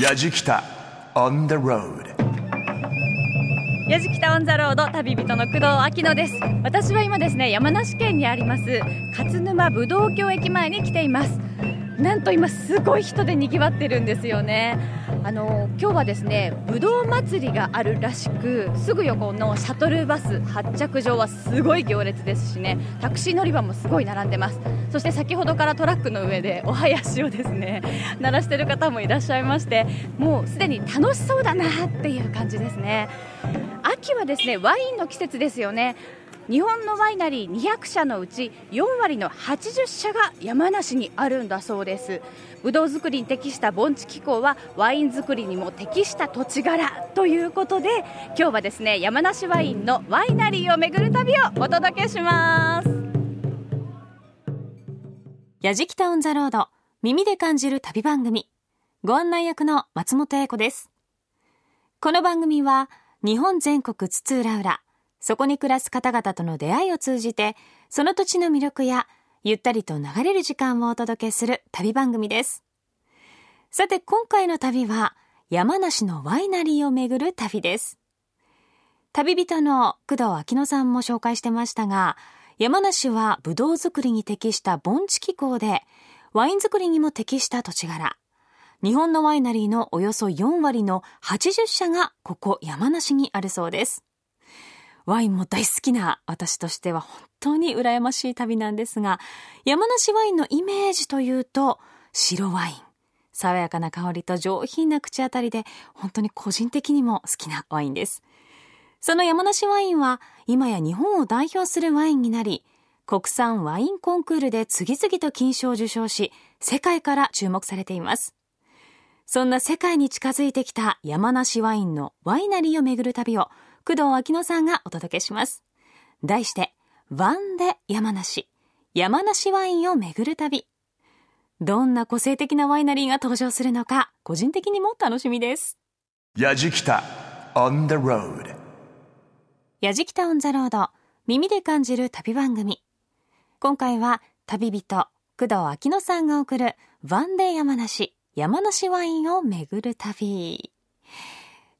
やじきた on the road やじきたオンザロード旅人の工藤秋乃です。私は今ですね山梨県にあります勝沼ぶどう峡駅前に来ています。なんと今すごい人で賑わってるんですよね。あの今日はですねぶどう祭りがあるらしくすぐ横のシャトルバス発着場はすごい行列ですしねタクシー乗り場もすごい並んでます。そして先ほどからトラックの上でお囃子をですね 鳴らしている方もいらっしゃいましてもうすでに楽しそうだなっていう感じですね。秋はですねワインの季節ですよね。日本のワイナリー200社のうち4割の80社が山梨にあるんだそうです。ぶどう作りに適した盆地気候はワイン作りにも適した土地柄ということで今日はですね山梨ワインのワイナリーを巡る旅をお届けします。やじきたオンザロード耳で感じる旅番組。ご案内役の松本英子です。この番組は日本全国津々浦々そこに暮らす方々との出会いを通じてその土地の魅力やゆったりと流れる時間をお届けする旅番組です。さて今回の旅は山梨のワイナリーを巡る旅です。旅人の工藤明乃さんも紹介してましたが山梨はブドウ作りに適した盆地気候でワイン作りにも適した土地柄。日本のワイナリーのおよそ4割の80社がここ山梨にあるそうです。ワインも大好きな私としては本当に羨ましい旅なんですが山梨ワインのイメージというと白ワイン。爽やかな香りと上品な口当たりで本当に個人的にも好きなワインです。その山梨ワインは今や日本を代表するワインになり国産ワインコンクールで次々と金賞を受賞し世界から注目されています。そんな世界に近づいてきた山梨ワインのワイナリーを巡る旅を工藤明乃さんがお届けします。題してワンデ山梨。山梨ワインを巡る旅。どんな個性的なワイナリーが登場するのか個人的にも楽しみです。やじきた on the road. やじきたオンザロード耳で感じる旅番組。今回は旅人工藤明乃さんが送るワンデー山梨山梨ワインを巡る旅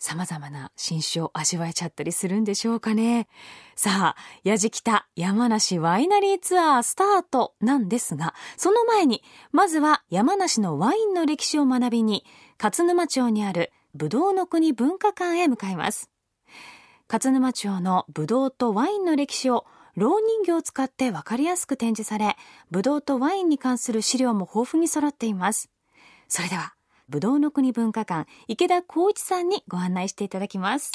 様々な新種を味わえちゃったりするんでしょうかね。さあ、やじきた山梨ワイナリーツアースタートなんですが、その前に、まずは山梨のワインの歴史を学びに、勝沼町にあるぶどうの国文化館へ向かいます。勝沼町のぶどうとワインの歴史を老人形を使ってわかりやすく展示され、ぶどうとワインに関する資料も豊富に揃っています。それでは、ぶどうの国文化館池田光一さんにご案内していただきます。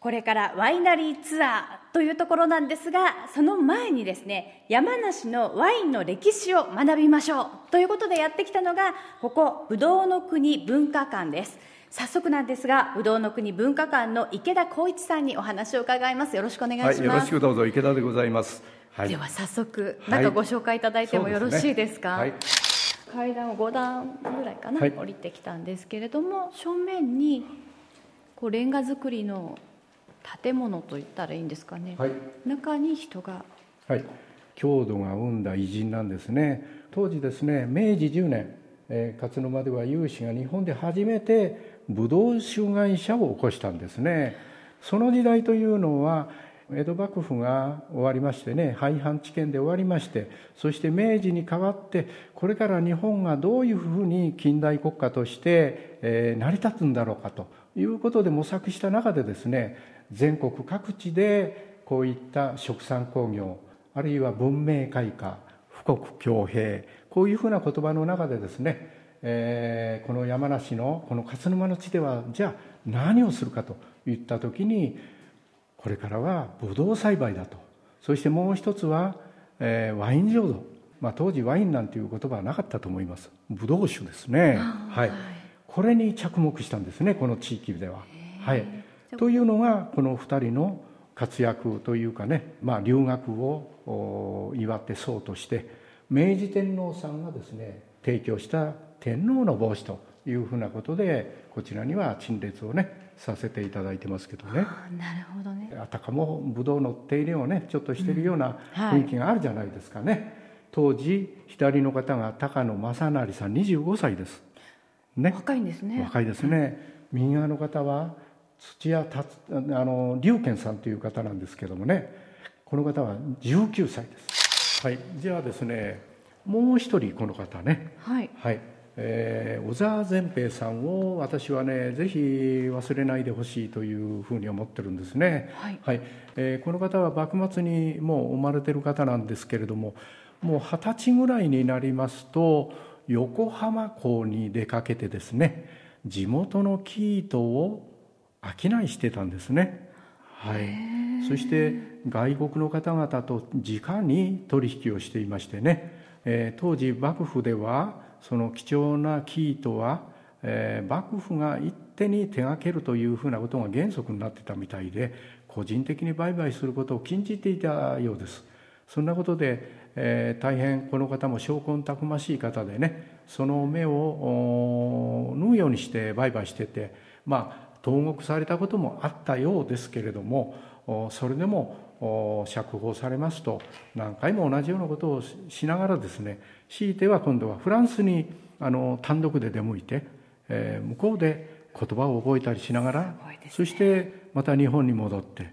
これからワイナリーツアーというところなんですがその前にですね山梨のワインの歴史を学びましょうということでやってきたのがここぶどうの国文化館です。早速なんですがぶどうの国文化館の池田光一さんにお話を伺います。よろしくお願いします、はい、よろしくどうぞ池田でございます、はい、では早速中ご紹介いただいてもよろしいですか、はい階段を5段ぐらいかな、はい。降りてきたんですけれども正面にこうレンガ造りの建物といったらいいんですかね、はい。中に人が。はい、郷土が生んだ偉人なんですね。当時ですね明治10年、えー勝沼では有志が日本で初めてブドウ酒会社を起こしたんですね。その時代というのは江戸幕府が終わりましてね廃藩置県で終わりましてそして明治に代わってこれから日本がどういうふうに近代国家として、え成り立つんだろうかということで模索した中でですね全国各地でこういった殖産工業あるいは文明開化富国強兵こういうふうな言葉の中でですね、えーこの山梨のこの勝沼の地ではじゃあ何をするかといった時にこれからはブドウ栽培だと。そしてもう一つは、えーワイン醸造、まあ、当時ワインなんていう言葉はなかったと思います。ブドウ酒ですね。はい。これに着目したんですねこの地域では。はい。というのがこの二人の活躍というかね、まあ、留学をお祝ってそうとして明治天皇さんがですね提供した天皇の帽子というふうなことでこちらには陳列をねさせていただいてますけどね。あなるほどね。あたかもブドウの手入れをねちょっとしてるようなはい。雰囲気があるじゃないですかね、当時左の方が高野正成さん25歳です。ね。若いんですね。若いですね。右側の方は土屋達あの龍賢さんという方なんですけどもね。この方は19歳です。はい。じゃあですねもう一人この方ね。はい。はい、えー小沢善平さんを私はねぜひ忘れないでほしいというふうに思ってるんですね。はい。えーこの方は幕末にもう生まれてる方なんですけれどももう二十歳ぐらいになりますと横浜港に出かけてですね地元の生糸を商いしてたんですね。はい。そして外国の方々と直に取引をしていましてね、えー当時幕府ではその貴重な生糸は、えー幕府が一手に手がけるというふうなことが原則になってたみたいで個人的に売買することを禁じていたようです。そんなことで、えー大変この方も証拠たくましい方でねその目を縫うようにして売買しててまあ投獄されたこともあったようですけれどもそれでも釈放されますと何回も同じようなことをししながらですね強いては今度はフランスにあの単独で出向いて、えー向こうで言葉を覚えたりしながら、ね。そしてまた日本に戻って、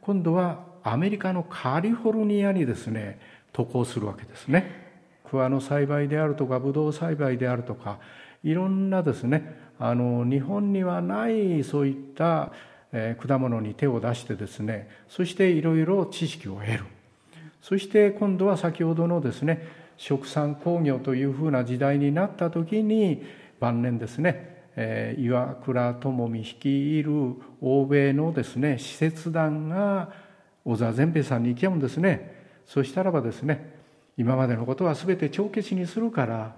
今度はアメリカのカリフォルニアにですね渡航するわけですね。桑の栽培であるとかブドウ栽培であるとかいろんなですねあの日本にはないそういった、えー果物に手を出してですねそしていろいろ知識を得る。そして今度は先ほどのですね食産工業というふうな時代になった時に晩年ですね、えー岩倉智美率いる欧米のですね使節団が小沢善平さんに行きゃうんですね。そしたらばですね今までのことは全て帳消しにするから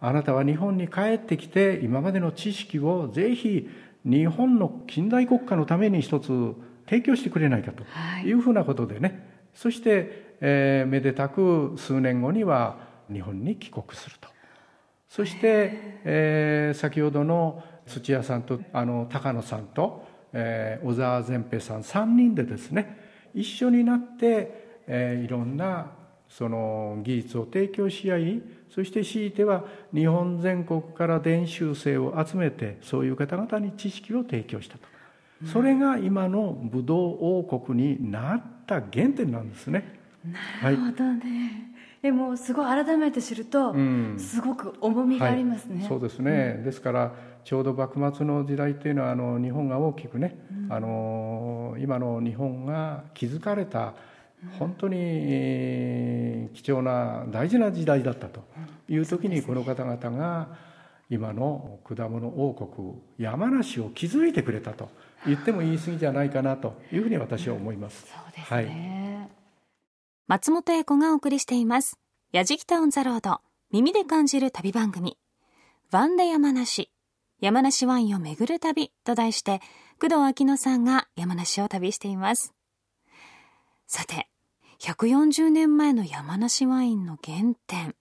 あなたは日本に帰ってきて今までの知識をぜひ日本の近代国家のために一つ提供してくれないかとはい。いうふうなことでね。そして、えーめでたく数年後には日本に帰国すると。そして、えー先ほどの土屋さんとあの高野さんと、えー小沢善平さん3人でですね一緒になって、えーいろんなその技術を提供し合いそして強いては日本全国から伝習生を集めてそういう方々に知識を提供したと。それが今のブドウ王国になった原点なんですね。なるほどね、でもすごい改めて知ると、ん。すごく重みがありますね、はい、そうですね、ですからちょうど幕末の時代っていうのはあの日本が大きくね、あの今の日本が築かれた本当にえー貴重な大事な時代だったという時にこの方々が今の果物王国山梨を築いてくれたと言っても言い過ぎじゃないかなというふうに私は思います。そうですはいね、松本英子がお送りしています。やじきたオンザロード、耳で感じる旅番組。ワンデ山梨、山梨ワインを巡る旅と題して、工藤明乃さんが山梨を旅しています。さて、140年前の山梨ワインの原点。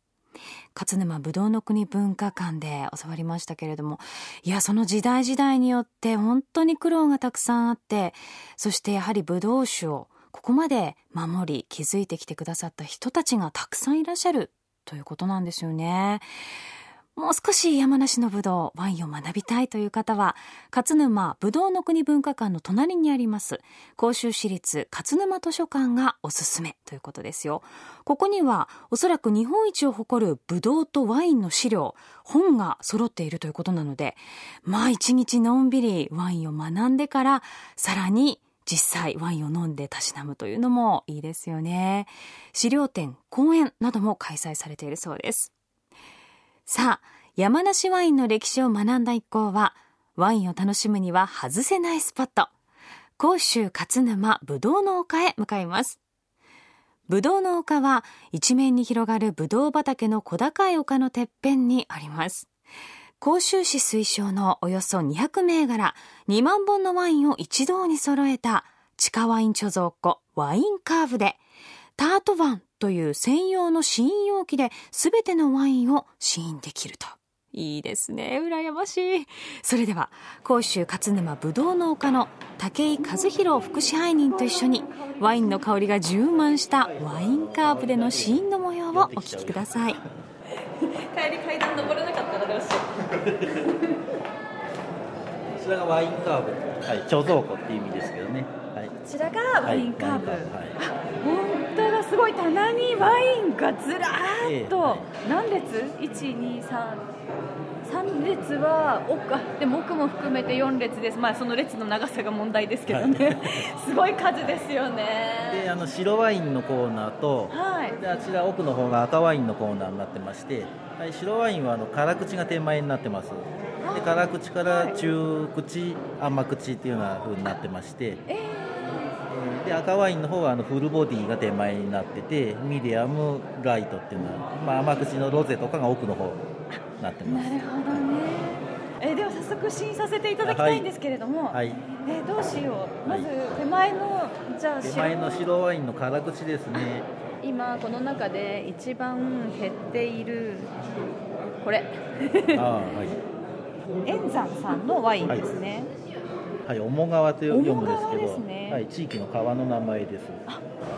勝沼ぶどうの国文化館で教わりましたけれども、いや、その時代時代によって本当に苦労がたくさんあって、そしてやはりぶどう酒をここまで守り築いてきてくださった人たちがたくさんいらっしゃるということなんですよね。もう少し山梨のぶどう、ワインを学びたいという方は、勝沼ぶどうの国文化館の隣にあります、甲州市立勝沼図書館がおすすめということですよ。ここには、おそらく日本一を誇るぶどうとワインの資料、本が揃っているということなので、まあ一日のんびりワインを学んでから、さらに実際ワインを飲んでたしなむというのもいいですよね。資料展、講演なども開催されているそうです。さあ、山梨ワインの歴史を学んだ一行は、ワインを楽しむには外せないスポット。甲州勝沼ぶどうの丘へ向かいます。ぶどうの丘は一面に広がるぶどう畑の小高い丘のてっぺんにあります。甲州市推奨のおよそ200銘柄2万本のワインを一堂に揃えた地下ワイン貯蔵庫ワインカーブでタートワンという専用の試飲容器で全てのワインを試飲できると。いいですね。羨ましい。それでは、甲州勝沼ぶどう農家の武井和弘副支配人と一緒に、ワインの香りが充満したワインカーブでの試飲の模様をお聞きください。帰り階段登れなかったらどうしよう ちらがワインカーブ、はい、貯蔵庫っていう意味ですけどね。はい。こちらがワインカーブ、はい本当だすごい棚にワインがずらーっと、何列 ?123 3列は奥あでも奥も含めて4列です。まあその列の長さが問題ですけどね、すごい数ですよで、ねあの白ワインのコーナーと、はい。であちら奥の方が赤ワインのコーナーになってまして、はい、白ワインはあの辛口が手前になってます。で辛口から中口、甘口っていうような風になってまして、ええーで赤ワインの方はあのフルボディが手前になっててミディアムライトっていうのは、まあ、甘口のロゼとかが奥の方になってーます。なるほどね。えーでは早速試飲させていただきたいんですけれども、はい。えーどうしよう。まず手前のじゃあ手前の白ワインの辛口ですね。今この中で一番減っているこれ。ああはい。円山さんのワインですね、はい、面川と読むんですけどね。はい、地域の川の名前です。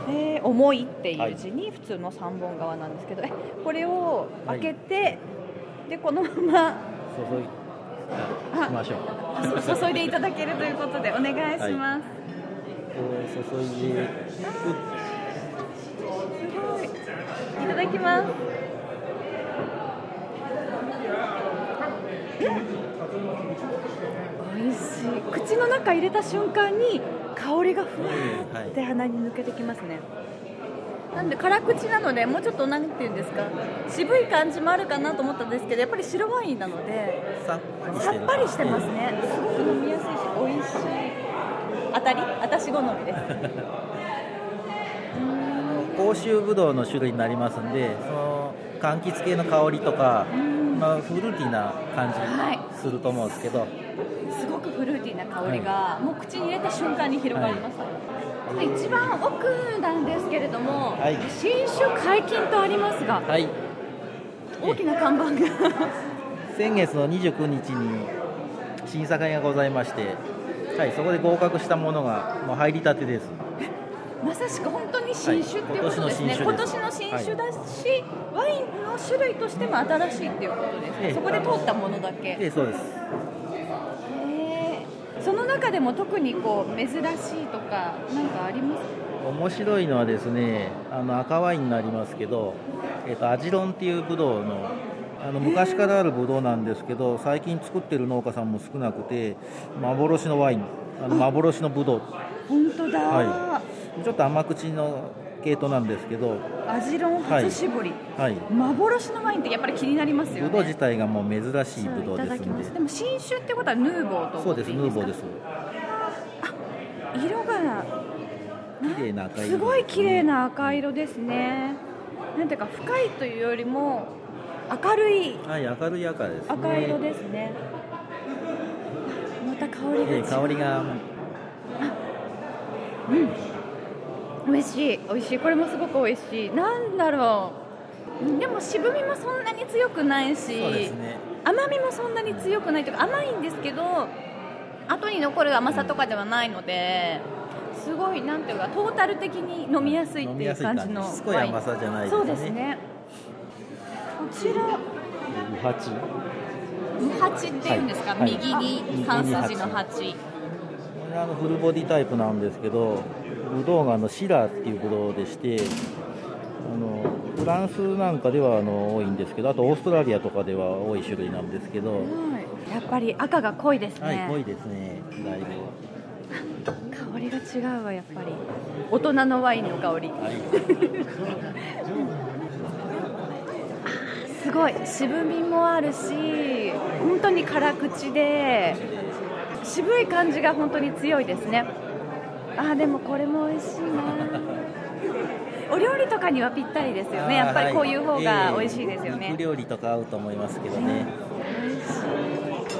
えー重いっていう字に普通の三本川なんですけど、えこれを開けて、でこのまま注いあしましょう。注いでいただけるということでお願いします、こう注いですごい。いただきます美味しい。口の中入れた瞬間に香りがふわーって鼻に抜けてきますね、なんで辛口なのでもうちょっとなんていうんですか渋い感じもあるかなと思ったんですけどやっぱり白ワインなのでさっぱりしるさってぱりしてますね。すごく飲みやすいし美味しい。当たり？私好みです。甲州ぶどうの種類になりますんでその柑橘系の香りとか、まあ、フルーティーな感はい。じすると思うんですけど、すごくフルーティーな香りが、もう口に入れた瞬間に広がります、一番奥なんですけれども、はい。新酒解禁とありますがはい、大きな看板が。先月の29日に審査会がございまして、はい、そこで合格したものがもう入りたてです。まさしく本当に新酒っていうことですね、はい今年のの新新酒だし、ワインの種類としても新しいっていうことですね、ええそこで通ったものだけ、でそうですその中でも特にこう珍しいとか、なんかあります？面白いのはですねあの赤ワインになりますけど、えっとアジロンっていうブドウのあの昔からあるブドウなんですけど最近作ってる農家さんも少なくて幻のワインあの幻のブドウ。本当だ、はちょっと甘口の系統なんですけど、アジロン初搾り、はい、幻のワインってやっぱり気になりますよね。ブドウ自体がもう珍しいブドウですんで。でも新酒ってことはヌーボーとそうですヌーボーでです。す色が綺麗な赤いすごい綺麗な赤色ですね。なんていうか深いというよりも明るい。はい明るい赤ですね。赤色ですね。また香りが。ええ香りが美味しい美味しい。これもすごく美味しい。なんだろう。でも渋みもそんなに強くないしね。甘みもそんなに強くないというか甘いんですけど後に残る甘さとかではないのですごいなんていうかトータル的に飲みやすいっていう感じのすい感じ。しつこい甘さじゃないですね。そうですね。こちら。五八？っていうんですか、はい。右に関数字の八。これあのフルボディタイプなんですけどブドウがあのシラーっていうブドウでしてあのフランスなんかではあの多いんですけどあとオーストラリアとかでは多い種類なんですけど、はい。やっぱり赤が濃いですね、はい濃いですね。だいぶ。香りが違うわやっぱり。大人のワインの香り。はい。すごい。渋みもあるし本当に辛口で渋い感じが本当に強いですね。あーでもこれも美味しいな。お料理とかにはぴったりですよね。やっぱりこういう方が美味しいですよね、ええ肉料理とか合うと思いますけどね、美味しい。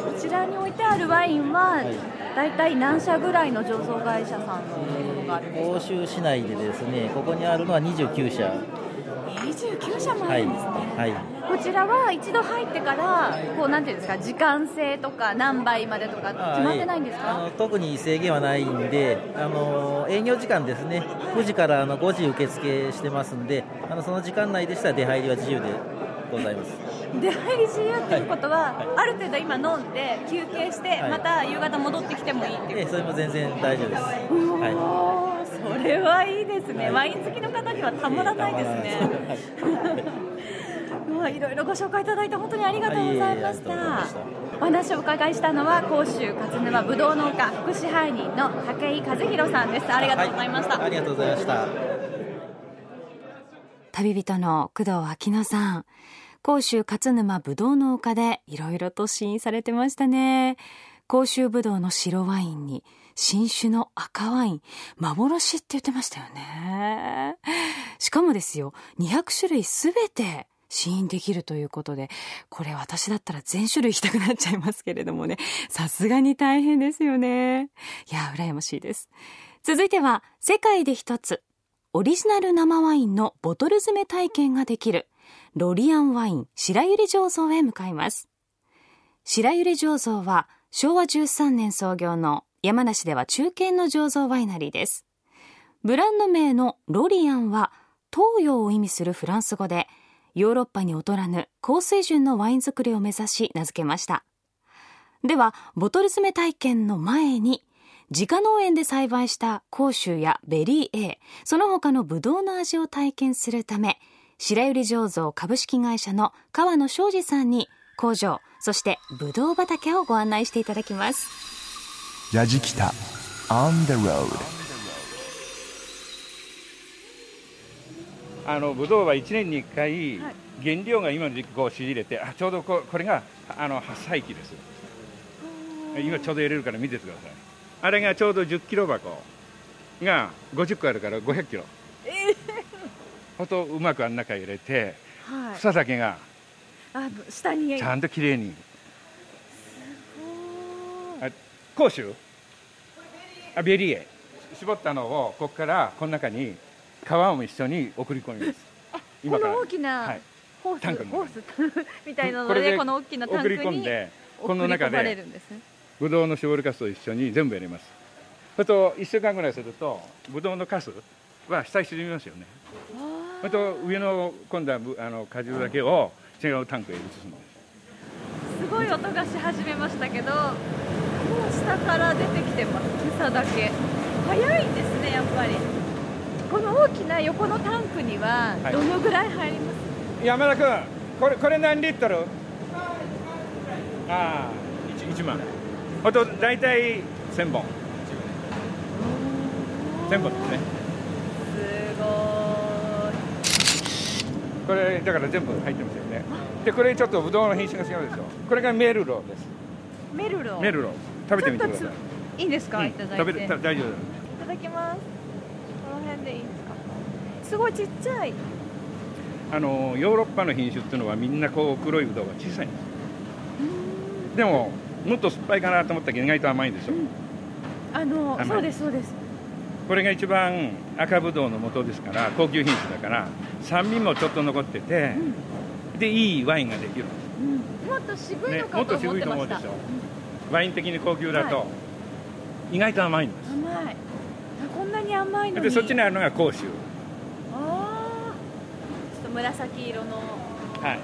こちらに置いてあるワインは、だい。たい何社ぐらいの醸造会社さんのものがあるんですか？甲州市内でですね。ここにあるのは29社。29社もあはいるんですね、はいこちらは一度入ってからこうなんていうんですか時間制とか何杯までとか決まってないんですあかの特に制限はないんであの営業時間ですね。9時からあの5時受付してますんであのその時間内でしたら出入りは自由でございます。出入り自由っていうことは、ある程度今飲んで休憩して、はい。また夕方戻ってきてもいいっていうええそれも全然大丈夫です、はおーそれはいいですね、はい。ワイン好きの方にはたまらないですね。まあいろいろご紹介いただいて本当にありがとうございましたた。お話をお伺いしたのは甲州勝沼ぶどう農家副支配人の武井和弘さんです。ありがとうございました。ありがとうございました旅人の工藤昭乃さん甲州勝沼ぶどう農家でいろいろと試飲されてましたね甲州ぶどうの白ワインに新種の赤ワイン幻って言ってましたよねしかもですよ200種類すべて試飲できるということでこれ私だったら全種類行きたくなっちゃいますけれどもね。さすがに大変ですよね。いや羨ましいです。続いては世界で一つオリジナル生ワインのボトル詰め体験ができるロリアンワイン白百合醸造へ向かいます。白百合醸造は昭和13年創業の山梨では中堅の醸造ワイナリーです。ブランド名のロリアンは東洋を意味するフランス語でヨーロッパに劣らぬ高水準のワイン作りを目指し名付けました。ではボトル詰め体験の前に自家農園で栽培した甲州やベリー A その他のブドウの味を体験するため白百合醸造株式会社の川野昌司さんに工場そしてブドウ畑をご案内していただきます。やじきた On the road あのブドウは1年に1回、はい。原料が今の時期こう仕入れてあちょうどここれがあの発菜期です。今ちょうど入れるから見ててください。あれがちょうど10キロ箱が50個あるから500キロ。ほんとうまくあん中入れてはい。房だけがあの下に。ちゃんときれい。にあ甲州？あベリーエ絞ったのをここからこの中に皮も一緒に送り込みます。この大きな、はい。ホースタンクのホースみたいなのででこの大きなタンク送りに込んで送この中で。ブドウの搾りかすと一緒に全部入れます。それと1週間ぐらいするとブドウのかすは下に沈みますよね。それと上の今度はぶあの果汁だけを違うタンクへ移すんですすごい音がし始めましたけど、もう下から出てきてます。草だけ。早いんですねやっぱり。この大きな横のタンクにははい。どのぐらい入ります？山田君これこれ何リットル？ああ 1, 1万。あと大体1000本。1000本ですね。すごこれだから全部入ってますよね。でこれちょっとブドウの品種が違うでしょ。これがメルロです。い。メルロ。メルロ。食べてみてください。いいんですか、うん。いただいて。食べ大丈夫いただきます。この辺でいいですか？すごいちっちゃい。あのヨーロッパの品種っていうのはみんなこう黒いブドウが小さいんです。でももっと酸っぱいかなと思ったけど意外と甘いんですよ、あの甘い。そうですそうです。これが一番赤ブドウの元ですから高級品種だから酸味もちょっと残ってて、でいいワインができる。ん。ですもっと渋いねの、かもっとと思ってました。渋いと思うでしょワイン的に高級だと、は意外と甘いんです。甘い。あこんなに甘いのに。でそっちにあるのが甲州ああ。ちょっと紫色の。はい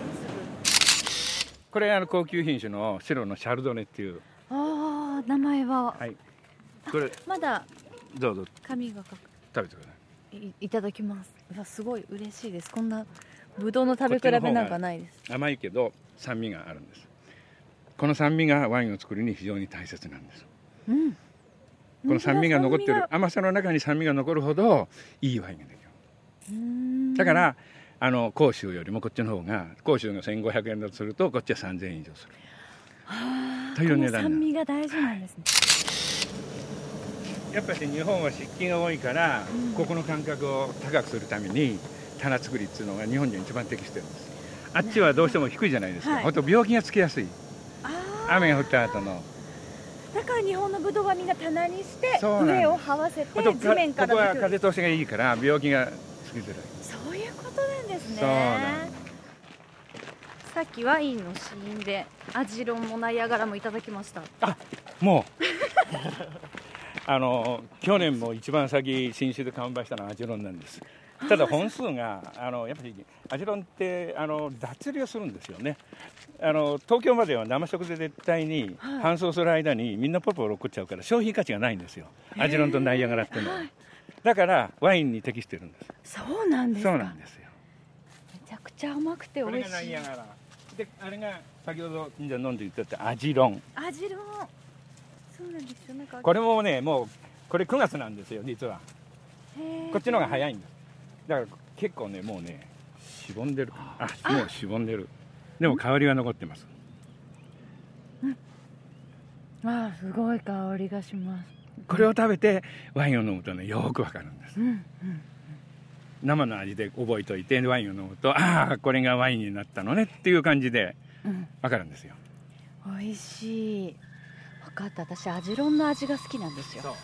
これあの高級品種の白のシャルドネっていうああ名前は。はいこれまだどうぞ紙がかく食べてくださいいいただきます。うわすごい嬉しいです。こんなぶどうの食べ比べなんかないです。甘いけど酸味があるんですこの酸味がワインを作るに非常に大切なんですうん。この酸味が残ってる。甘さの中に酸味が残るほどいいワインができる。だからあの甲州よりもこっちの方が甲州が1500円だとするとこっちは3000円以上する。という値この酸段味が大事なんですね。やっぱり日本は湿気が多いから、ここの感覚を高くするために棚作りっていうのが日本には一番適してるんです。あっちはどうしても低いじゃないですか、はい。ほんと病気がつきやすい。雨が降った後のだから日本のぶどうはみんな棚にして上を這わせて地面かここは風通しがいいから病気がつきづらい。そういうことなんですね。さっきワインの試飲でアジロンもナイアガラもいただきました。もう。あの去年も一番先新種で完売したのはアジロンなんですただ本数があのやっぱりアジロンってあの脱流するんですよね。あの東京までは生食で絶対に搬送する間にみんなポロポロ落っこっちゃうから商品価値がないんですよ。アジロンとナイアガラってのは、だからワインに適してるんです。そうなんですか。そうなんですよ。めちゃくちゃ甘くて美味しい。イアガラであれが先ほど飲んで言ってたアジロン味のそうなんですよ。なんかこれもねもうこれ9月なんですよ実は。こっちの方が早いんですだから結構ねもうねしぼんでるあもう。しぼんでる。でも香りは残ってます。あーすごい香りがします。これを食べてワインを飲むとねよくわかるんです。うんうん生の味で覚えといてワインを飲むとああこれがワインになったのねっていう感じでうん。わかるんですよ。美味しい。分かった。私アジロンの味が好きなんですよ。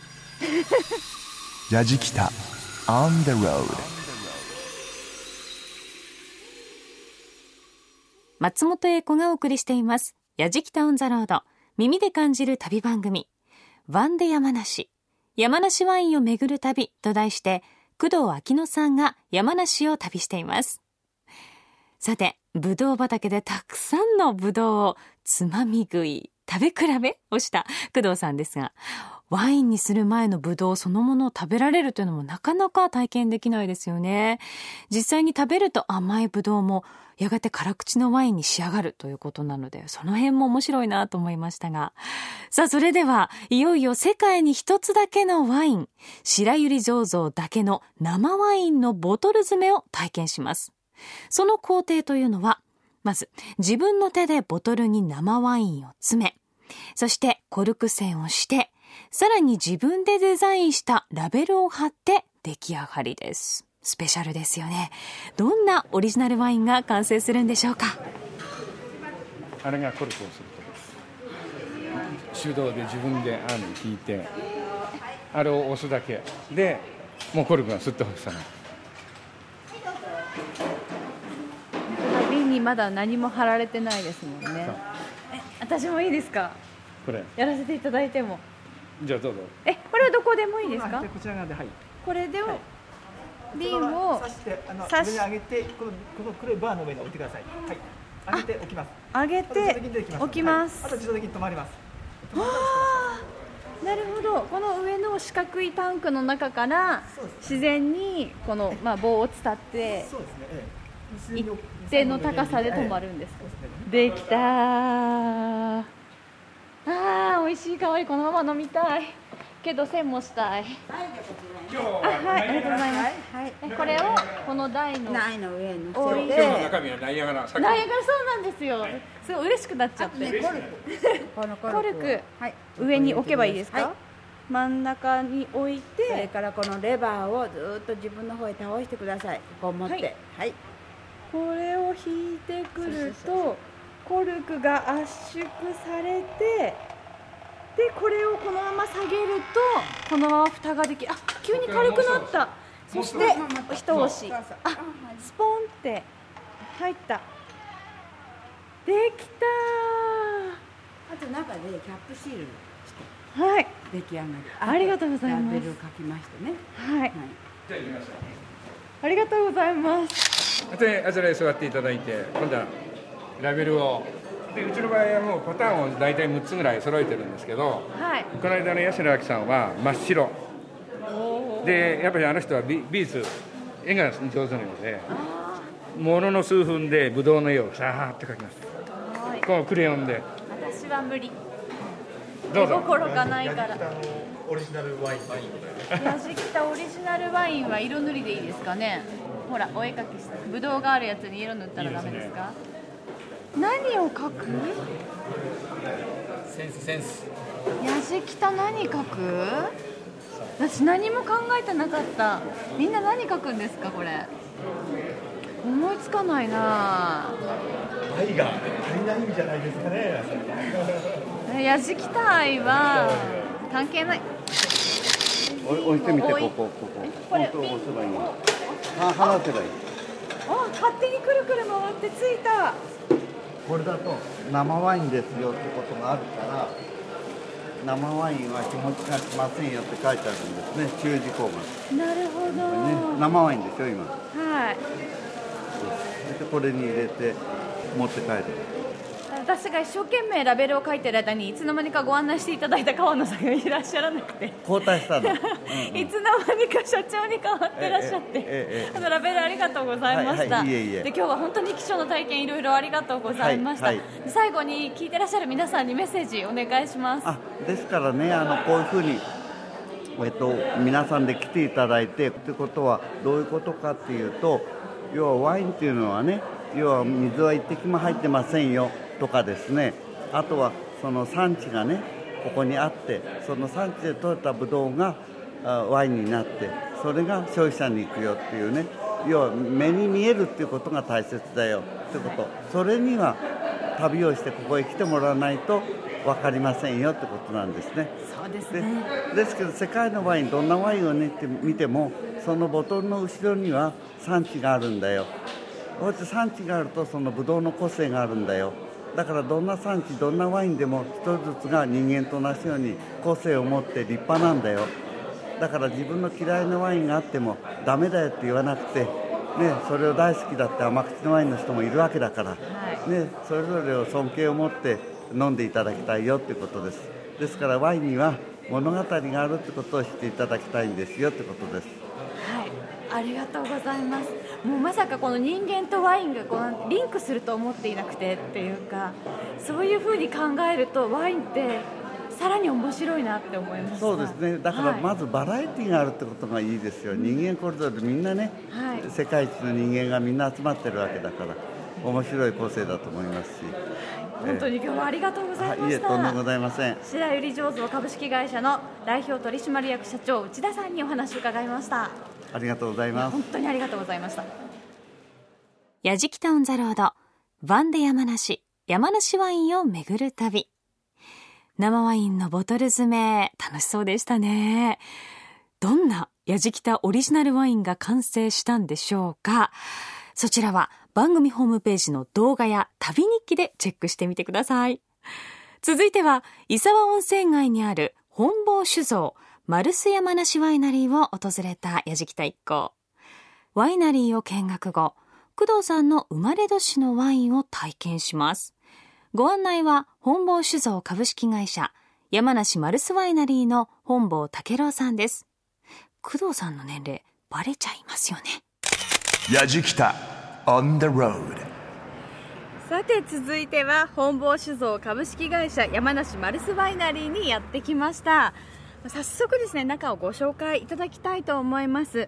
ヤジキタ On the road 松本英子がお送りしています。やじきたオンザロード。耳で感じる旅番組。ワンで山梨。山梨ワインを巡る旅と題して、工藤明乃さんが山梨を旅しています。さて、ぶどう畑でたくさんのぶどうをつまみ食い、食べ比べをした工藤さんですが、ワインにする前のぶどうそのものを食べられるというのもなかなか体験できないですよね。実際に食べると甘いぶどうもやがて辛口のワインに仕上がるということなので、その辺も面白いなと思いましたが。さあ、それでは、いよいよ世界に一つだけのワイン、白百合醸造だけの生ワインのボトル詰めを体験します。その工程というのは、まず、自分の手でボトルに生ワインを詰め、そしてコルク栓をして、さらに自分でデザインしたラベルを貼って出来上がりです。スペシャルですよね。どんなオリジナルワインが完成するんでしょうか？あれがコルクをするとです。手動で自分であの引いてあれを押すだけでもうコルクがすっとさない。瓶にまだ何も貼られてないですもんね。え私もいいですか？これ。やらせていただいてもじゃあどうぞ。えこれはどこでもいいですか？こちら側ではい。これで、瓶を刺してあの上に上げてこのこの黒いバーの上に置いてください。はい。上げておきます。上げあと自動て置きます、はい。あと自動的に止まります。なるほど。この上の四角いタンクの中から自然にこの、まあ、棒を伝ってそうですね。ええ。一定の高さで止まるるんですできたーあー美味しい香りこのまま飲みたい。けど栓もしたい。今日あはいありがとうございます。はい、えこれをこの台の苗の上に置いて乗せて、中身はナイアガラナイアガラそうなんですよ。すごい嬉しくなっちゃって。ね、コルク、このコルク。をコルク。はい、上に置けばいいですか、はい。真ん中に置いそれてからこのレバーをずーっと自分の方へ倒してください。ここを持って、はい。はい、これを引いてくるとコルクが圧縮されてでこれをこのまま下げるとこのまま蓋ができあ急に軽くなった。そして一押し。あスポンって入った。できあと中でキャップシールして。たはい。出来上がり。ありがとうございます。ラベルを書きましてね。はい。はい。じゃあ行きましょありがとうございます。うであちらへ座っていただいて今度はラベルを。でうちの場合はもうパターンを大体6つぐらい揃えてるんですけどはい。この間の八代亜紀さんは真っ白。でやっぱりあの人はビビーズ絵が上手なのでものの数分でブドウの絵をさーって描きます。はい。このクレヨンで。私は無理。どうぞ。心がないから。オリジナルワインやじきたオリジナルワインは色塗りでいいですかね。ほらお絵描きした。ぶどうがあるやつに色塗ったらダメですか？何を描く？センスセンス。やじきた何描く？私何も考えてなかった。みんな何描くんですかこれ？思いつかないな。愛が足りないんじゃないですかね。ぁやじきた愛は関係ない。押してみて、ここ、ここ。押せばいいの。あ、離せばいい。あ勝手にくるくる回ってついたこれだと生ワインですよってことがあるから、生ワインは日持ちがしませんよって書いてあるんですね。注意事項が、なるほど、ね、生ワインですよ今。はい。でこれに入れて持って帰る私が一生懸命ラベルを書いてる間にいつの間にかご案内していただいた川野さんがいらっしゃらなくて。交代したの。いつの間にか社長に変わってらっしゃって、あのラベルありがとうございました、はいはいいえいえ。で今日は本当に貴重な体験いろいろありがとうございました、はいはで最後に聞いてらっしゃる皆さんにメッセージお願いします。あですからねあのこういうふうに、えっと、皆さんで来ていただいてってことはどういうことかっていうと要はワインっていうのはね要は水は一滴も入ってませんよとかですね。あとはその産地がねここにあってその産地で取れたブドウがあワインになってそれが消費者に行くよっていうね要は目に見えるっていうことが大切だよってこと。それには旅をしてここへ来てもらわないと分かりませんよってことなんですね。そうですでねですけど世界のワインどんなワインをねって見てもそのボトルの後ろには産地があるんだよ。こうやって産地があるとそのブドウの個性があるんだよだからどんな産地どんなワインでも一人ずつが人間と同じように個性を持って立派なんだよ。だから自分の嫌いなワインがあってもダメだよって言わなくて、ね、それを大好きだって甘口のワインの人もいるわけだから、ね、それぞれを尊敬を持って飲んでいただきたいよってことです。ですからワインには物語があるってことを知っていただきたいんですよってことです。はいありがとうございます。もうまさかこの人間とワインがこのリンクすると思っていなくてっていうかそういうふうに考えるとワインってさらに面白いなって思いましたそうですね。だからはい。まずバラエティーがあるってことがいいですよ、人間これぞれみんなね、はい。世界一の人間がみんな集まってるわけだから面白い構成だと思いますし、本当に今日はありがとうございまい。えした、とんでもございません。白百合醸造株式会社の代表取締役社長内田さんにお話を伺いましたありがとうございます本当にありがとうございましたやじきたオンザロード、ワンデ山梨、山梨ワインを巡る旅。生ワインのボトル詰め、楽しそうでしたね。どんなやじきたオリジナルワインが完成したんでしょうかそちらは番組ホームページの動画や旅日記でチェックしてみてください。続いては、伊沢温泉街にある本坊酒造、マルス山梨ワイナリーを訪れたやじきた一行。ワイナリーを見学後、工藤さんの生まれ年のワインを体験します。ご案内は本坊酒造株式会社山梨マルスワイナリーの本坊武郎さんです。工藤さんの年齢バレちゃいますよね。やじきた on the road さて続いては本坊酒造株式会社山梨マルスワイナリーにやってきました早速ですね中をご紹介いただきたいと思います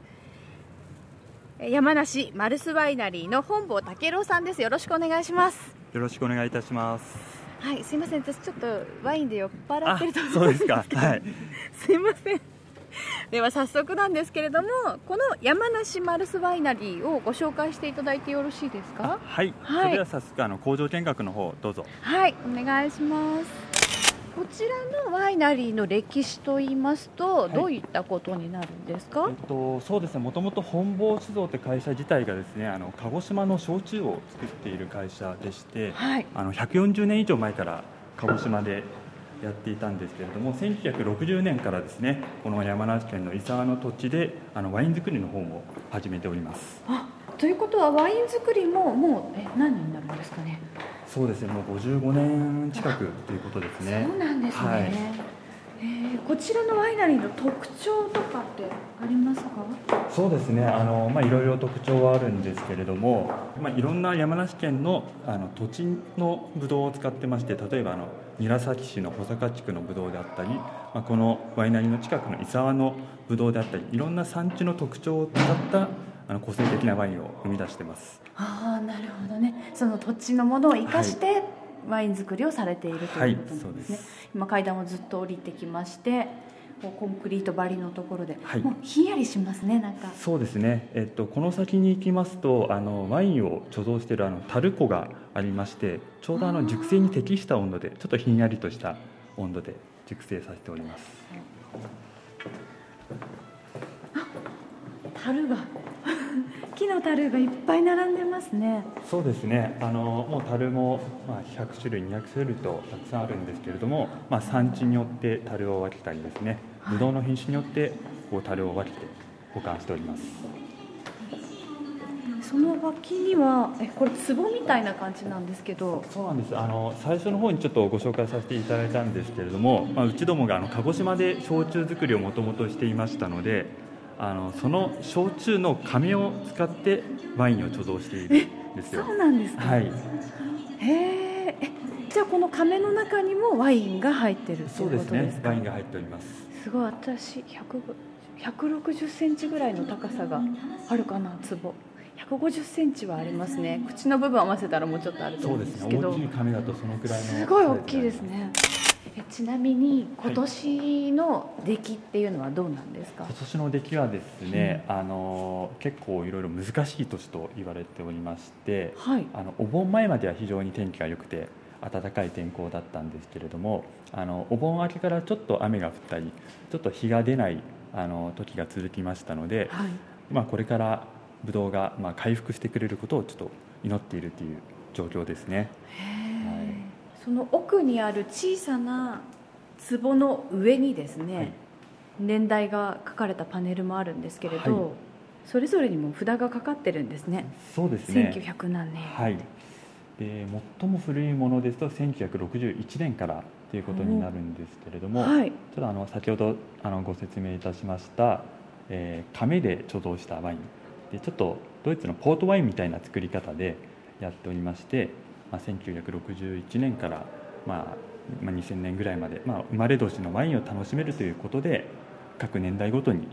え山梨マルスワイナリーの本坊武郎さんですよろしくお願いしますよろしくお願いいたします。はいすいません私ちょっとワインで酔っ払ってると思そうですか。けどはい。すいませんでは早速なんですけれどもこの山梨マルスワイナリーをご紹介していただいてよろしいですか？はい。はいそれでは早速あの工場見学の方どうぞ。はい、お願いします。こちらのワイナリーの歴史と言いますと、どういったことになるんですか？えっ。とそうですね。もともと本坊酒造って会社自体がですね、あの鹿児島の焼酎を作っている会社でして、はいあの140年以上前から鹿児島でやっていたんですけれども、1960年からですね、この山梨県の伊沢の土地であのワイン作りの方も始めております。あ、ということはワイン作りももうえ何年になるんですかね？そうですね。もう55年近くということですね。そうなんですね。はい。えーこちらのワイナリーの特徴とかってありますか？そうですねあの、まあ、いろいろ特徴はあるんですけれども、まあ、いろんな山梨県のあの土地のブドウを使ってまして例えばあの韮崎市の保坂地区のブドウであったり、まあ、このワイナリーの近くの伊沢のブドウであったりいろんな産地の特徴を使ったあの個性的なワインを生み出してますああ、なるほどね。その土地のものを生かして、ワイン作りをされているということなんですね。そうです今階段をずっと降りてきまして、コンクリート張りのところで、はいもうひんやりしますね。なんか。そうですね、えっと、この先に行きますとあのワインを貯蔵しているあの樽庫がありましてちょうどあの熟成に適した温度でちょっとひんやりとした温度で熟成させております樽がきの樽がいっぱい並んでますね。そうですね。あのもう樽も、まあ、100種類200種類とたくさんあるんですけれども、まあ、産地によって樽を分けたりですね。ぶどうの品種によってこう樽を分けて保管しております。その脇にはえこれ壺みたいな感じなんですけど。そうなんです。あの最初の方にちょっとご紹介させていただいたんですけれども、まあ、うちどもがあの鹿児島で焼酎作りをもともとしていましたのであのその焼酎の亀を使ってワインを貯蔵しているんですよ。そうなんですか？はい。へええじゃあこの亀の中にもワインが入ってるそうですね。ワインが入っております。すごい。私100 160センチぐらいの高さがあるかな壺。150センチはありますね。口の部分合わせたらもうちょっとあるとそ思ううんですねですけど大きい亀だとそのくらいのすごい大きいですねえちなみに今年の出来っていうのはどうなんですか、今年の出来はですね、あの結構いろいろ難しい年と言われておりまして、はい。あのお盆前までは非常に天気が良くて暖かい天候だったんですけれどもあのお盆明けからちょっと雨が降ったりちょっと日が出ないあの時が続きましたので、はい。まあ、これからブドウがまあ回復してくれることをちょっと祈っているという状況ですね。その奥にある小さな壺の上にですね、年代が書かれたパネルもあるんですけれど、はい。それぞれにも札がかかってるんですね。そうですね。1900何年。はい、で最も古いものですと1961年からということになるんですけれども、おはい。ちょっとあの先ほどあのご説明いたしました、えー亀で貯蔵したワイン。でちょっとドイツのポートワインみたいな作り方でやっておりまして、まあ、1961年から、まあまあ、2000年ぐらいまで、まあ、生まれ年のワインを楽しめるということで各年代ごとに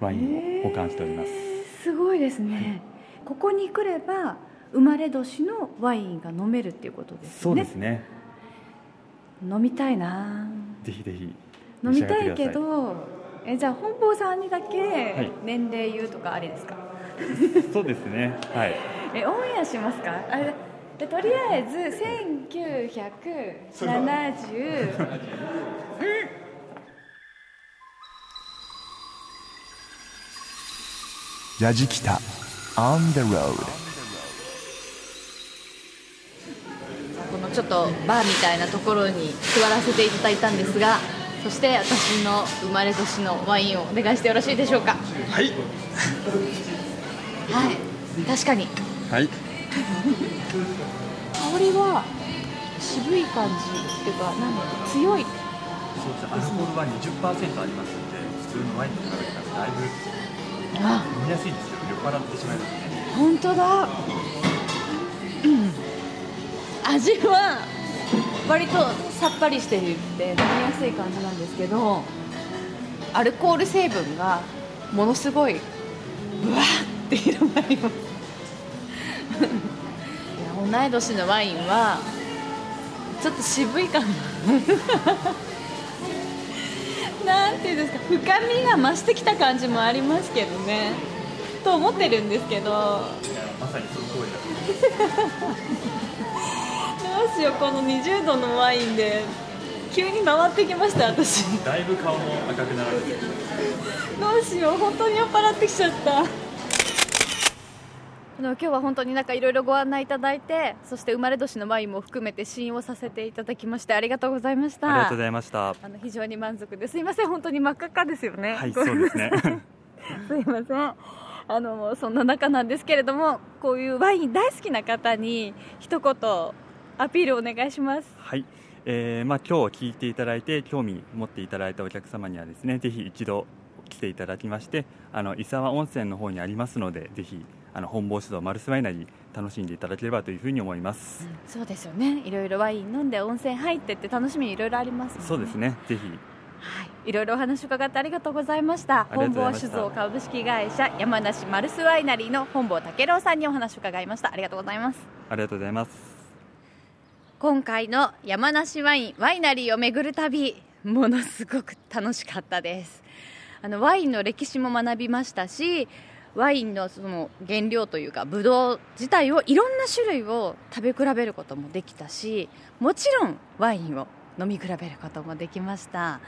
ワインを保管しております。すごいですね、ここに来れば生まれ年のワインが飲めるっていうことですね。そうですね。飲みたいな。ぜひぜひ飲みたいけどえじゃあ本坊さんにだい。け年齢言うとかありですか、そうですね。はい。えオンエアしますか？あれでとりあえず 1970ラジキタ On the road このちょっとバーみたいなところに座らせていただいたんですがそして私の生まれ年のワインをお願いしてよろしいでしょうか？はい。はい。確かに。はい香りは渋い感じっていうかなんだろう強い。そうですアルコールは20%ありますので普通のワインと比べたらだいぶあ飲みやすいんですよ酔っ払ってしまいますね。本当だ、うん、味は割とさっぱりしてるって飲みやすい感じなんですけどアルコール成分がものすごいうわーって広がります同い年のワインはちょっと渋いかななんていうんですか深みが増してきた感じもありますけどね。と思ってるんですけど。まさにその通りどうしようこの20度のワインで。急に回ってきました私。だだいぶ顔も赤くなられてる。どうしよう本当に酔っ払ってきちゃったあの今日は本当になんかいろいろご案内いただいてそして生まれ年のワインも含めて試飲をさせていただきましてありがとうございました。ありがとうございました。あの非常に満足です。いません本当に真っ赤っかですよね。はいそうですね。すいません。あのそんな中なんですけれどもこういうワイン大好きな方に一言アピールお願いします。はい、えーまあ、今日聞いていただいて興味持っていただいたお客様にはですねぜひ一度来ていただきましてあの伊沢温泉の方にありますのでぜひあの本坊酒造マルスワイナリー楽しんでいただければというふうに思います、そうですよね。いろいろワイン飲んで温泉入ってって楽しみいろいろありますね。そうですね。ぜひ。い。ろいろお話伺ってありがとうございました。本坊酒造株式会社山梨マルスワイナリーの本坊武郎さんにお話を伺いました。ありがとうございます。ありがとうございます。今回の山梨ワインワイナリーを巡る旅ものすごく楽しかったです。あのワインの歴史も学びましたしワインのその原料というかブドウ自体をいろんな種類を食べ比べることもできたしもちろんワインを飲み比べることもできました。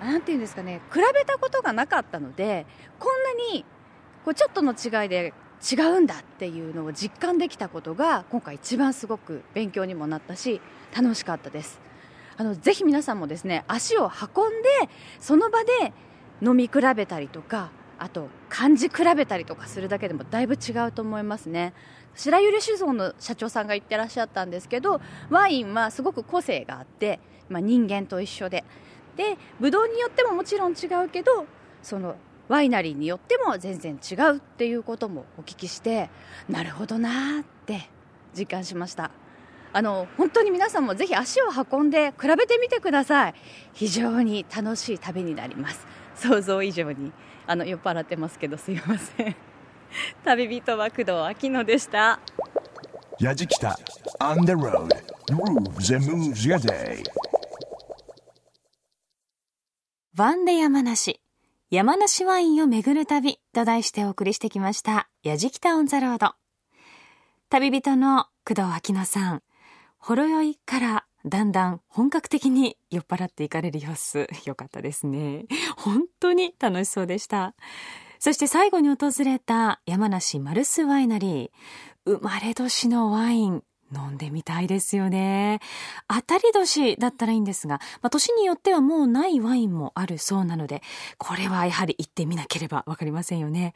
なんていうんですかね比べたことがなかったのでこんなにこうちょっとの違いで違うんだっていうのを実感できたことが今回一番すごく勉強にもなったし楽しかったです。あのぜひ皆さんもですね足を運んでその場で飲み比べたりとかあと漢字比べたりとかするだけでもだいぶ違うと思いますね。白百合酒造の社長さんが言ってらっしゃったんですけどワインはすごく個性があって、まあ、人間と一緒で。でブドウによってももちろん違うけどそのワイナリーによっても全然違うっていうこともお聞きしてなるほどなって実感しました。あの本当に皆さんもぜひ足を運んで比べてみてください。非常に楽しい旅になります。想像以上に。あの酔っ払ってますけどすいません。旅人は工藤秋乃でした。やじきた。On the road. Grooves and moves your day. ワンデ山梨山梨ワインを巡る旅と題してお送りしてきました。やじきたオンザロード。旅人の工藤秋乃さん。ほろ酔いからだんだん本格的に酔っ払っていかれる様子、よかったですね。本当に楽しそうでした。そして最後に訪れた山梨マルスワイナリー。生まれ年のワイン。飲んでみたいですよね。当たり年だったらいいんですが、まあ、年によってはもうないワインもあるそうなので、これはやはり行ってみなければわかりませんよね。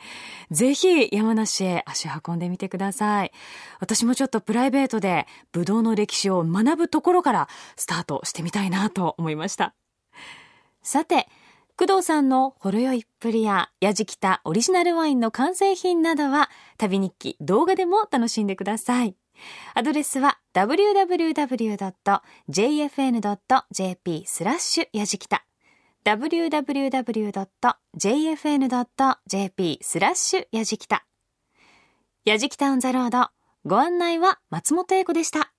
ぜひ山梨へ足運んでみてください。私もちょっとプライベートでブドウの歴史を学ぶところからスタートしてみたいなと思いました。さて、工藤さんのほろ酔いっぷりや、やじきたオリジナルワインの完成品などは、旅日記、動画でも楽しんでください。アドレスは www.jfn.jp スラッシュやじきた。www.jfn.jp スラッシュやじきた。やじきたオンザロード。ご案内は松本英子でした。